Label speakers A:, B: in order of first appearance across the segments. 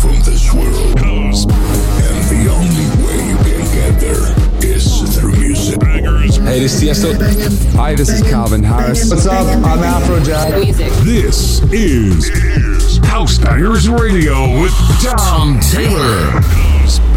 A: from this world. And the only way you can get there is through music.
B: Hey, this is Tiesto. Hi, this is Calvin Harris.
C: What's up? I'm Afrojack. Music.
A: This is, is House Bangers Radio with Tom Taylor.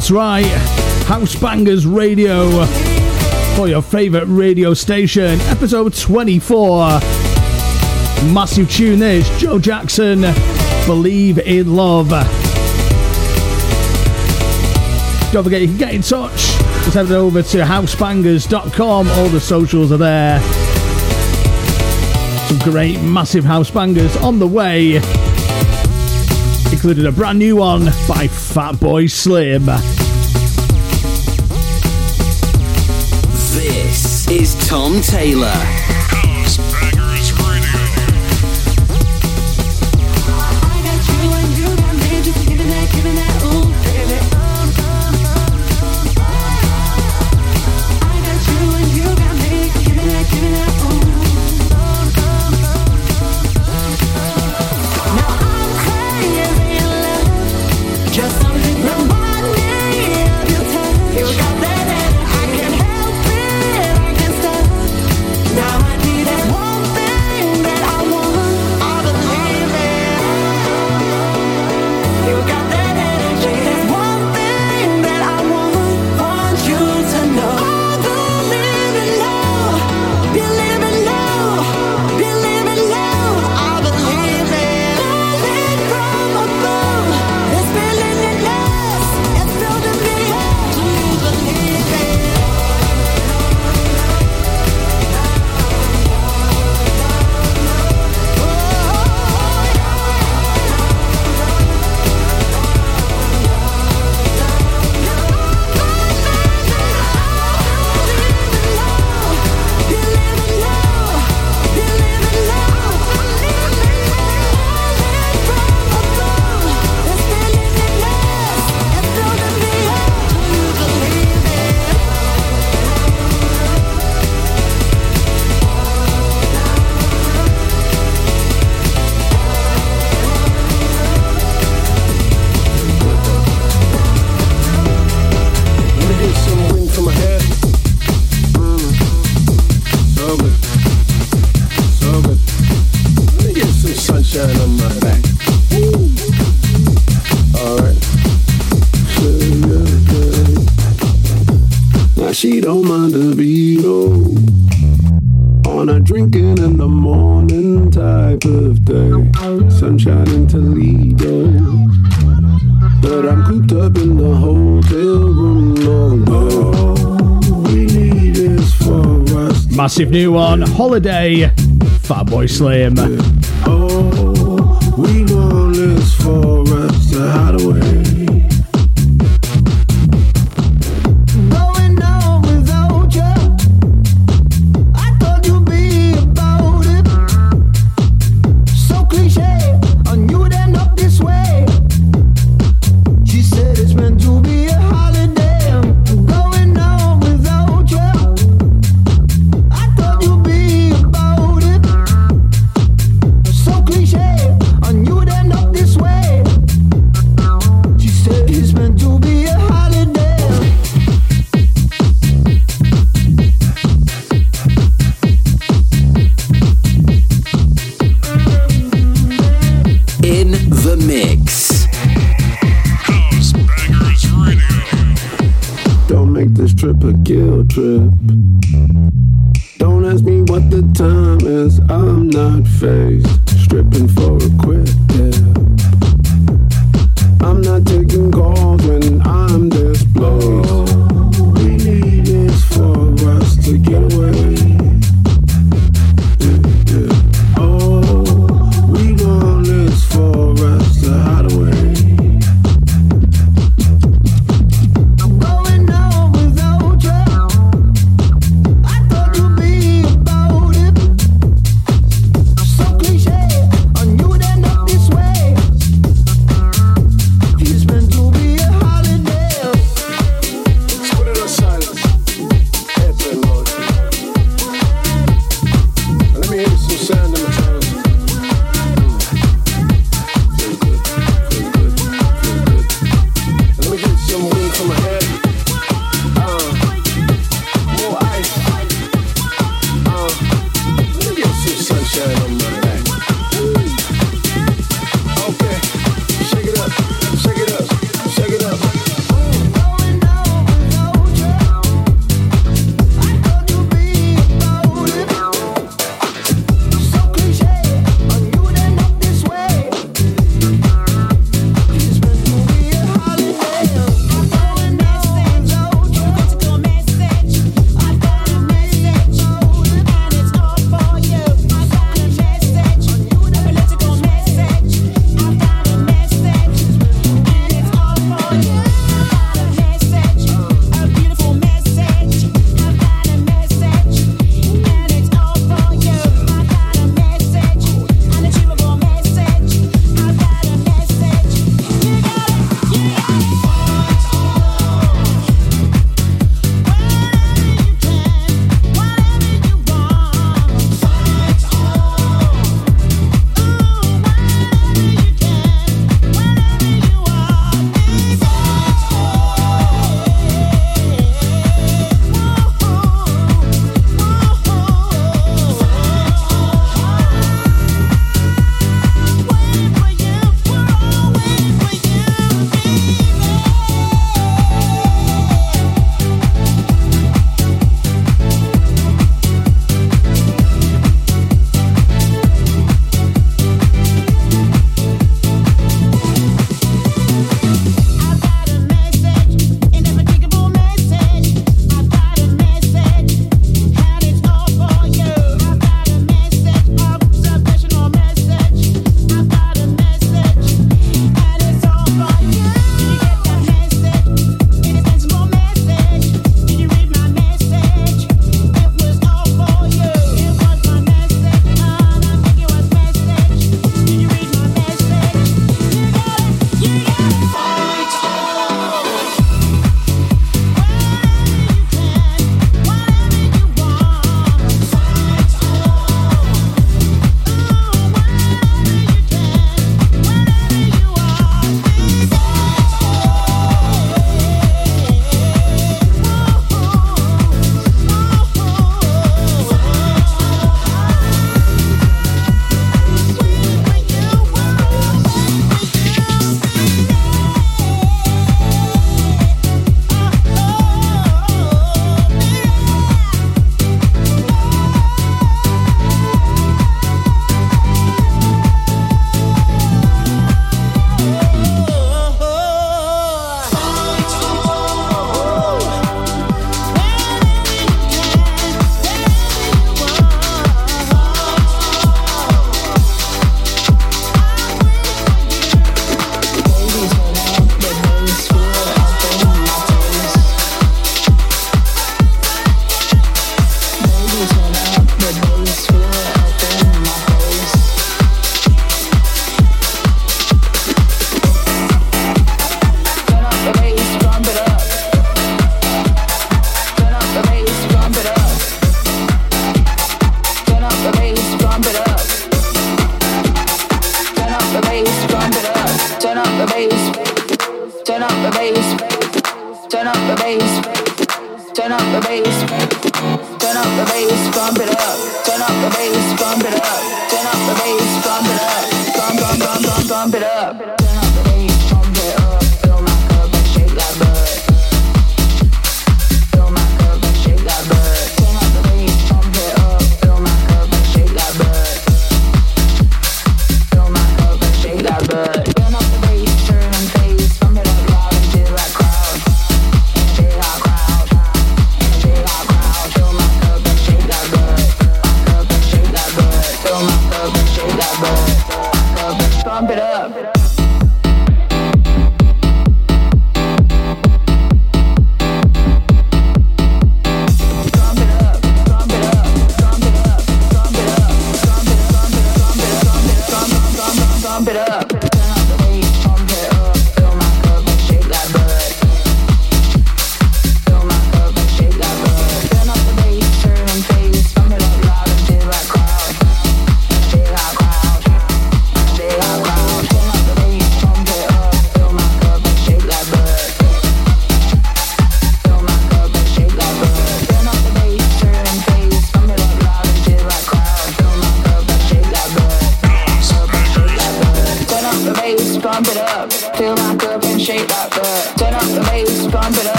D: That's right, House Bangers Radio for your favourite radio station, episode 24. Massive tune is Joe Jackson, Believe in Love. Don't forget you can get in touch. Just head over to housebangers.com, all the socials are there. Some great massive house bangers on the way included a brand new one by Fatboy Slim.
E: This is Tom Taylor.
D: massive new one, Holiday, Fatboy Slim.
F: Oh,
E: not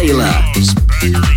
G: Taylor.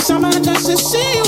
G: Somebody just to see you.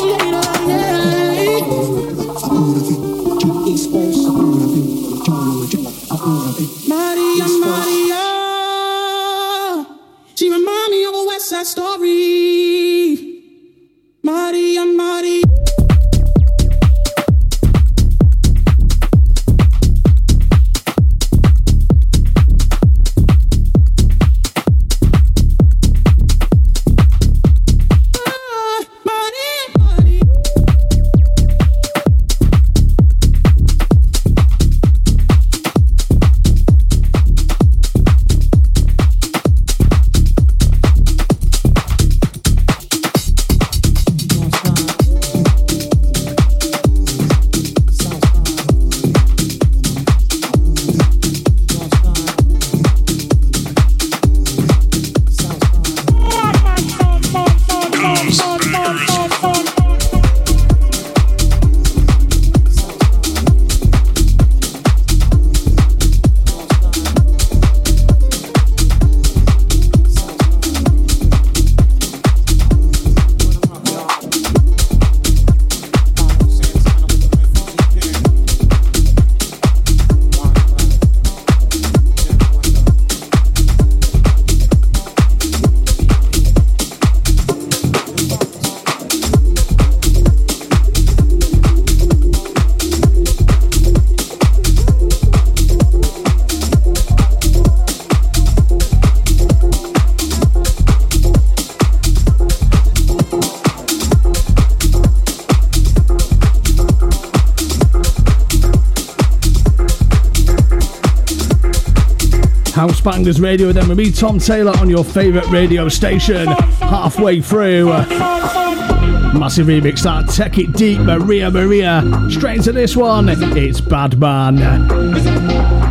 D: Bangers Radio then with me, Tom Taylor, on your favourite radio station. Halfway through. Uh, massive remix that Take It Deep, Maria Maria. Straight into this one, it's Bad Man.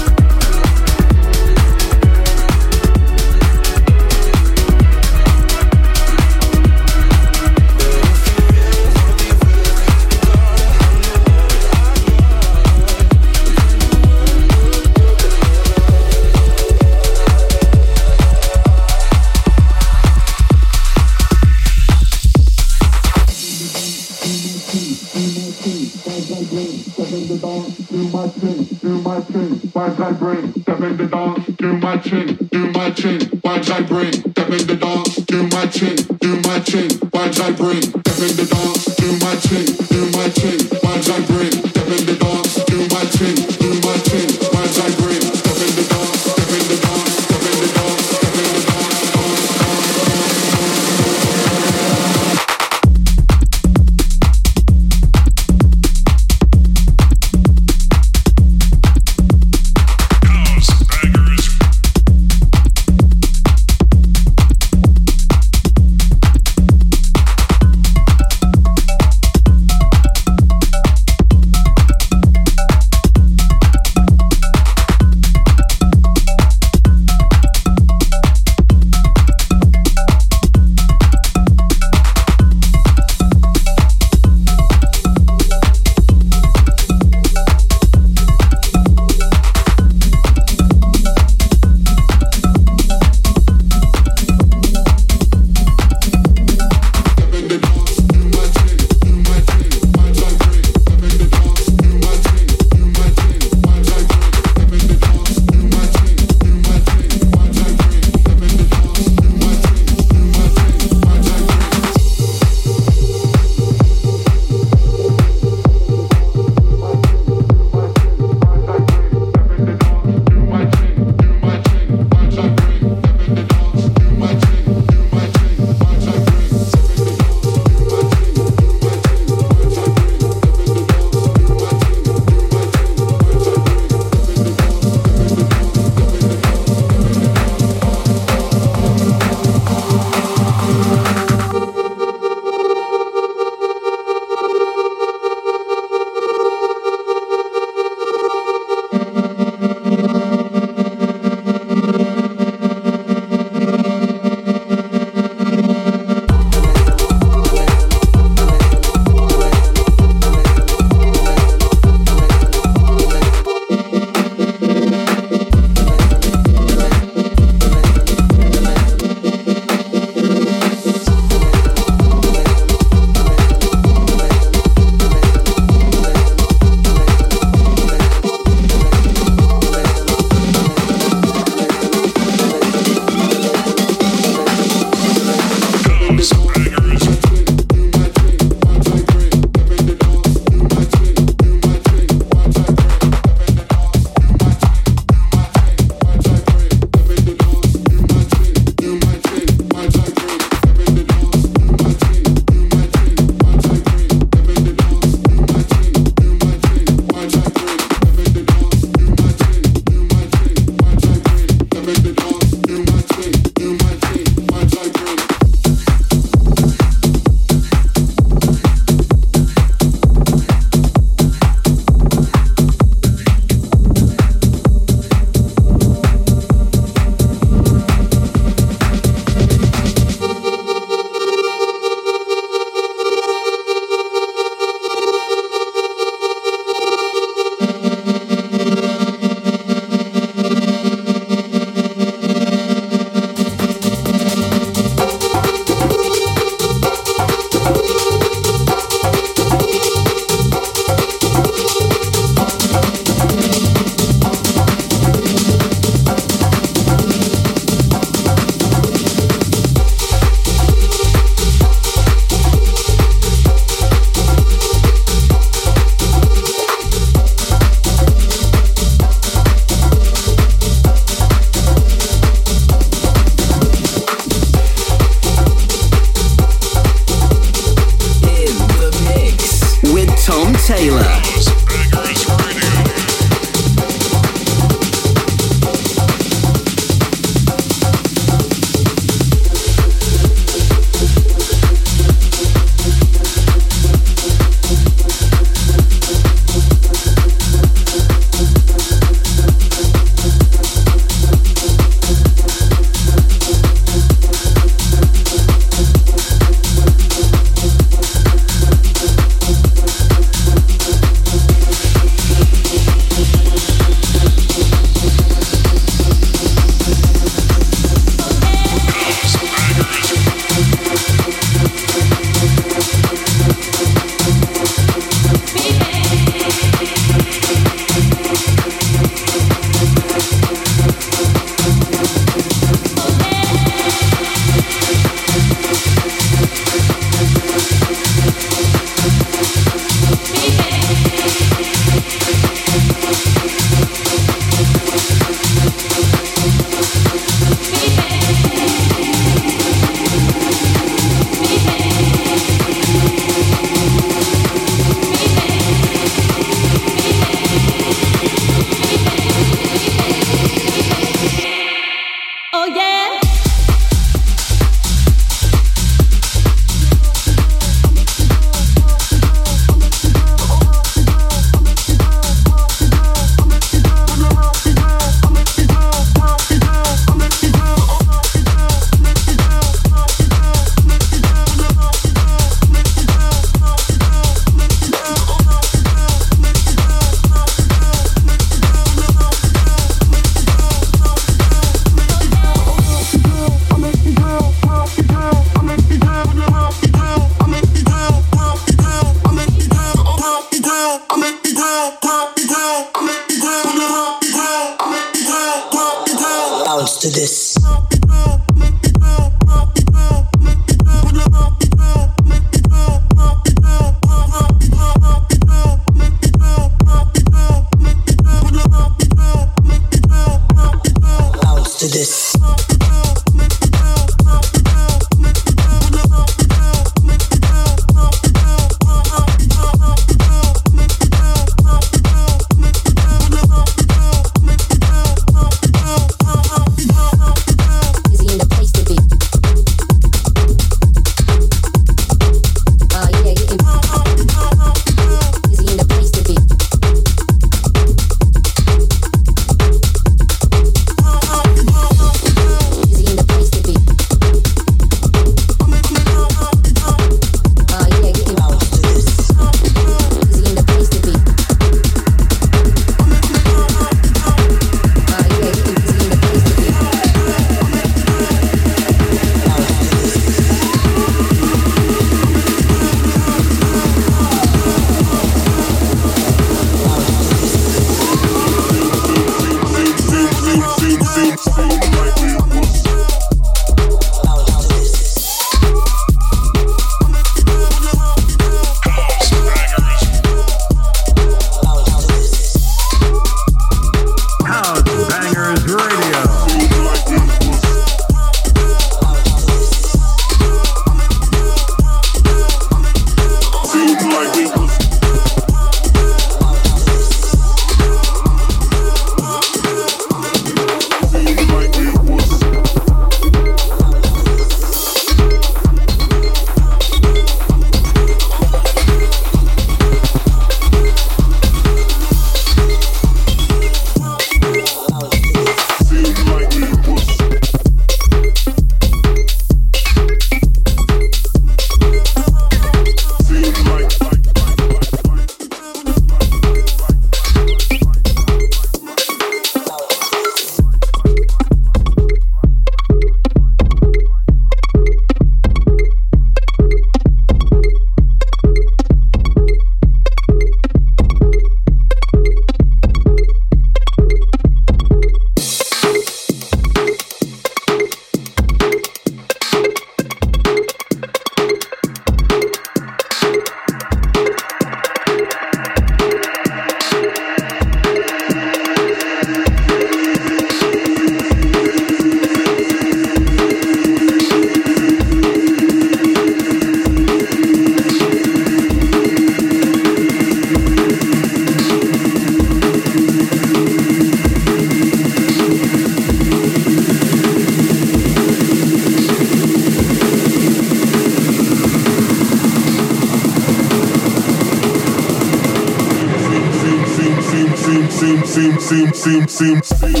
H: Seem,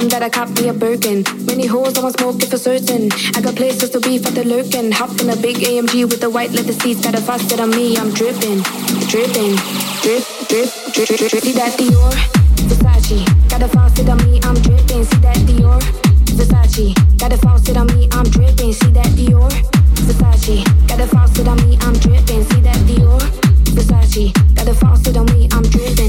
I: time that I cop me a Birkin. Many holes I want smoking for certain. I got places to be for the lurking. Hop in a big AMG with the white leather seats. Got a faucet on me, I'm dripping, dripping, drip, drip, drip, drip, drip. See that Dior, Versace. Got a faucet on me, I'm dripping. See that Dior, Versace. Got a faucet on me, I'm dripping. See that Dior, Versace. Got a faucet on me, I'm dripping. See that Dior, Versace. Got a faucet on me, I'm dripping.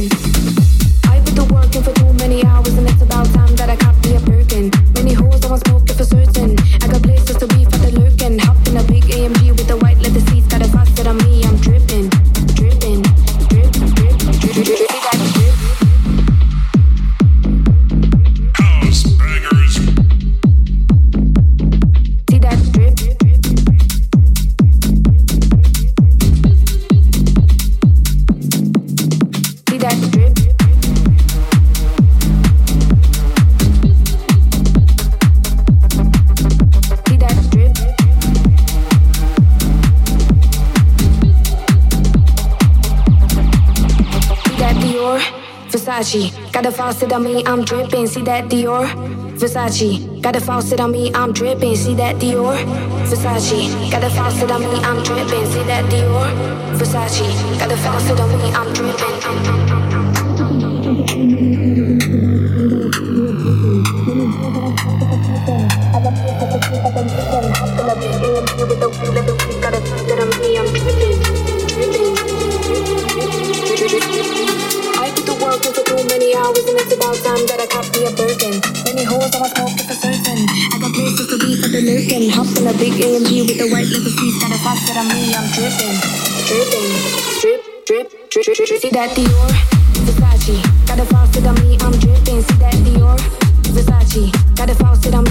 I: Versace. Got a faucet on me, I'm dripping. See that Dior, Versace. Got a faucet on me, I'm dripping. See that Dior, Versace. Got a faucet on me, I'm dripping. See that Dior, Versace. Got a faucet on me, I'm dripping. Time that I cop me a Birkin. Many holes I want smoking for certain. I got places to be for the lurking. Hop in a big AMG with the white leather seats. Got a faucet on me, I'm dripping, dripping, drip, drip, drip, drip, drip. See that Dior, Versace. Got a faucet on me, I'm dripping. See that Dior, Versace. Got a on me, I'm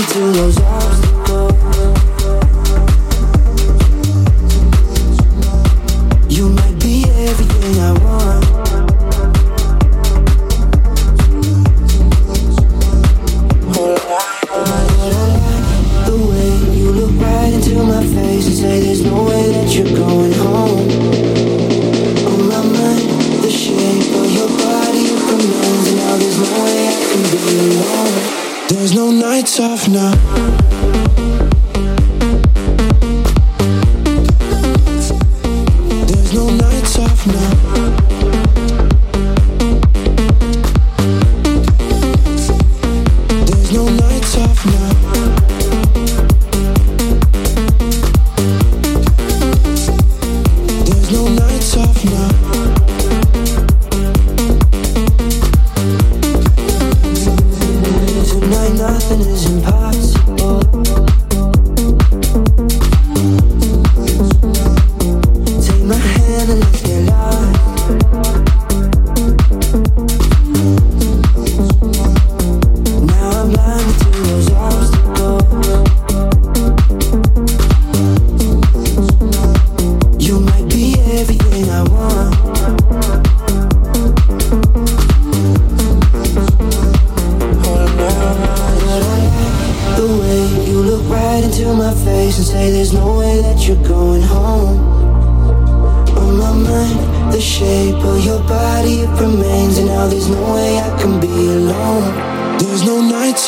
J: Now to those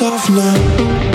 J: off now.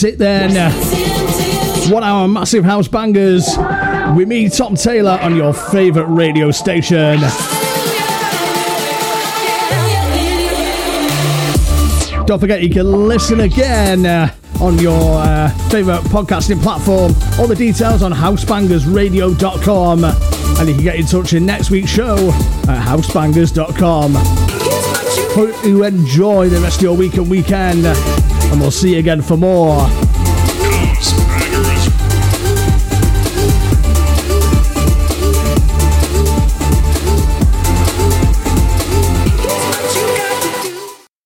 D: That's it then. One hour massive house bangers with me, Tom Taylor, on your favourite radio station. Don't forget you can listen again uh, on your uh, favourite podcasting platform. All the details on housebangersradio.com. And you can get in touch in next week's show at housebangers.com. Hope you enjoy the rest of your week and weekend. And we'll see you again for more.